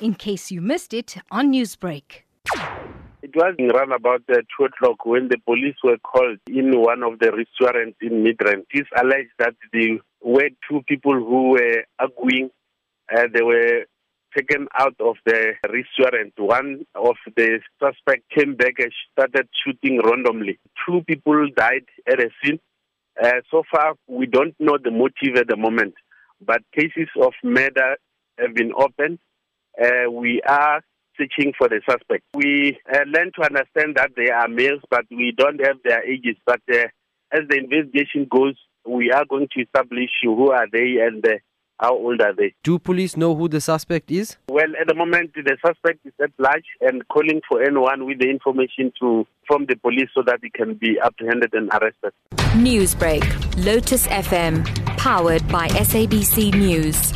in case you missed it on Newsbreak. It was around about uh, 2 o'clock when the police were called in one of the restaurants in Midrand. It's alleged that there were two people who were arguing. Uh, they were taken out of the restaurant. One of the suspects came back and started shooting randomly. Two people died at a scene. Uh, so far, we don't know the motive at the moment, but cases of murder have been opened. Uh, we are searching for the suspect. We uh, learn to understand that they are males, but we don't have their ages. But uh, as the investigation goes, we are going to establish who are they and uh, how old are they. Do police know who the suspect is? Well, at the moment, the suspect is at large and calling for anyone with the information to from the police so that he can be apprehended and arrested. Newsbreak, Lotus FM, powered by SABC News.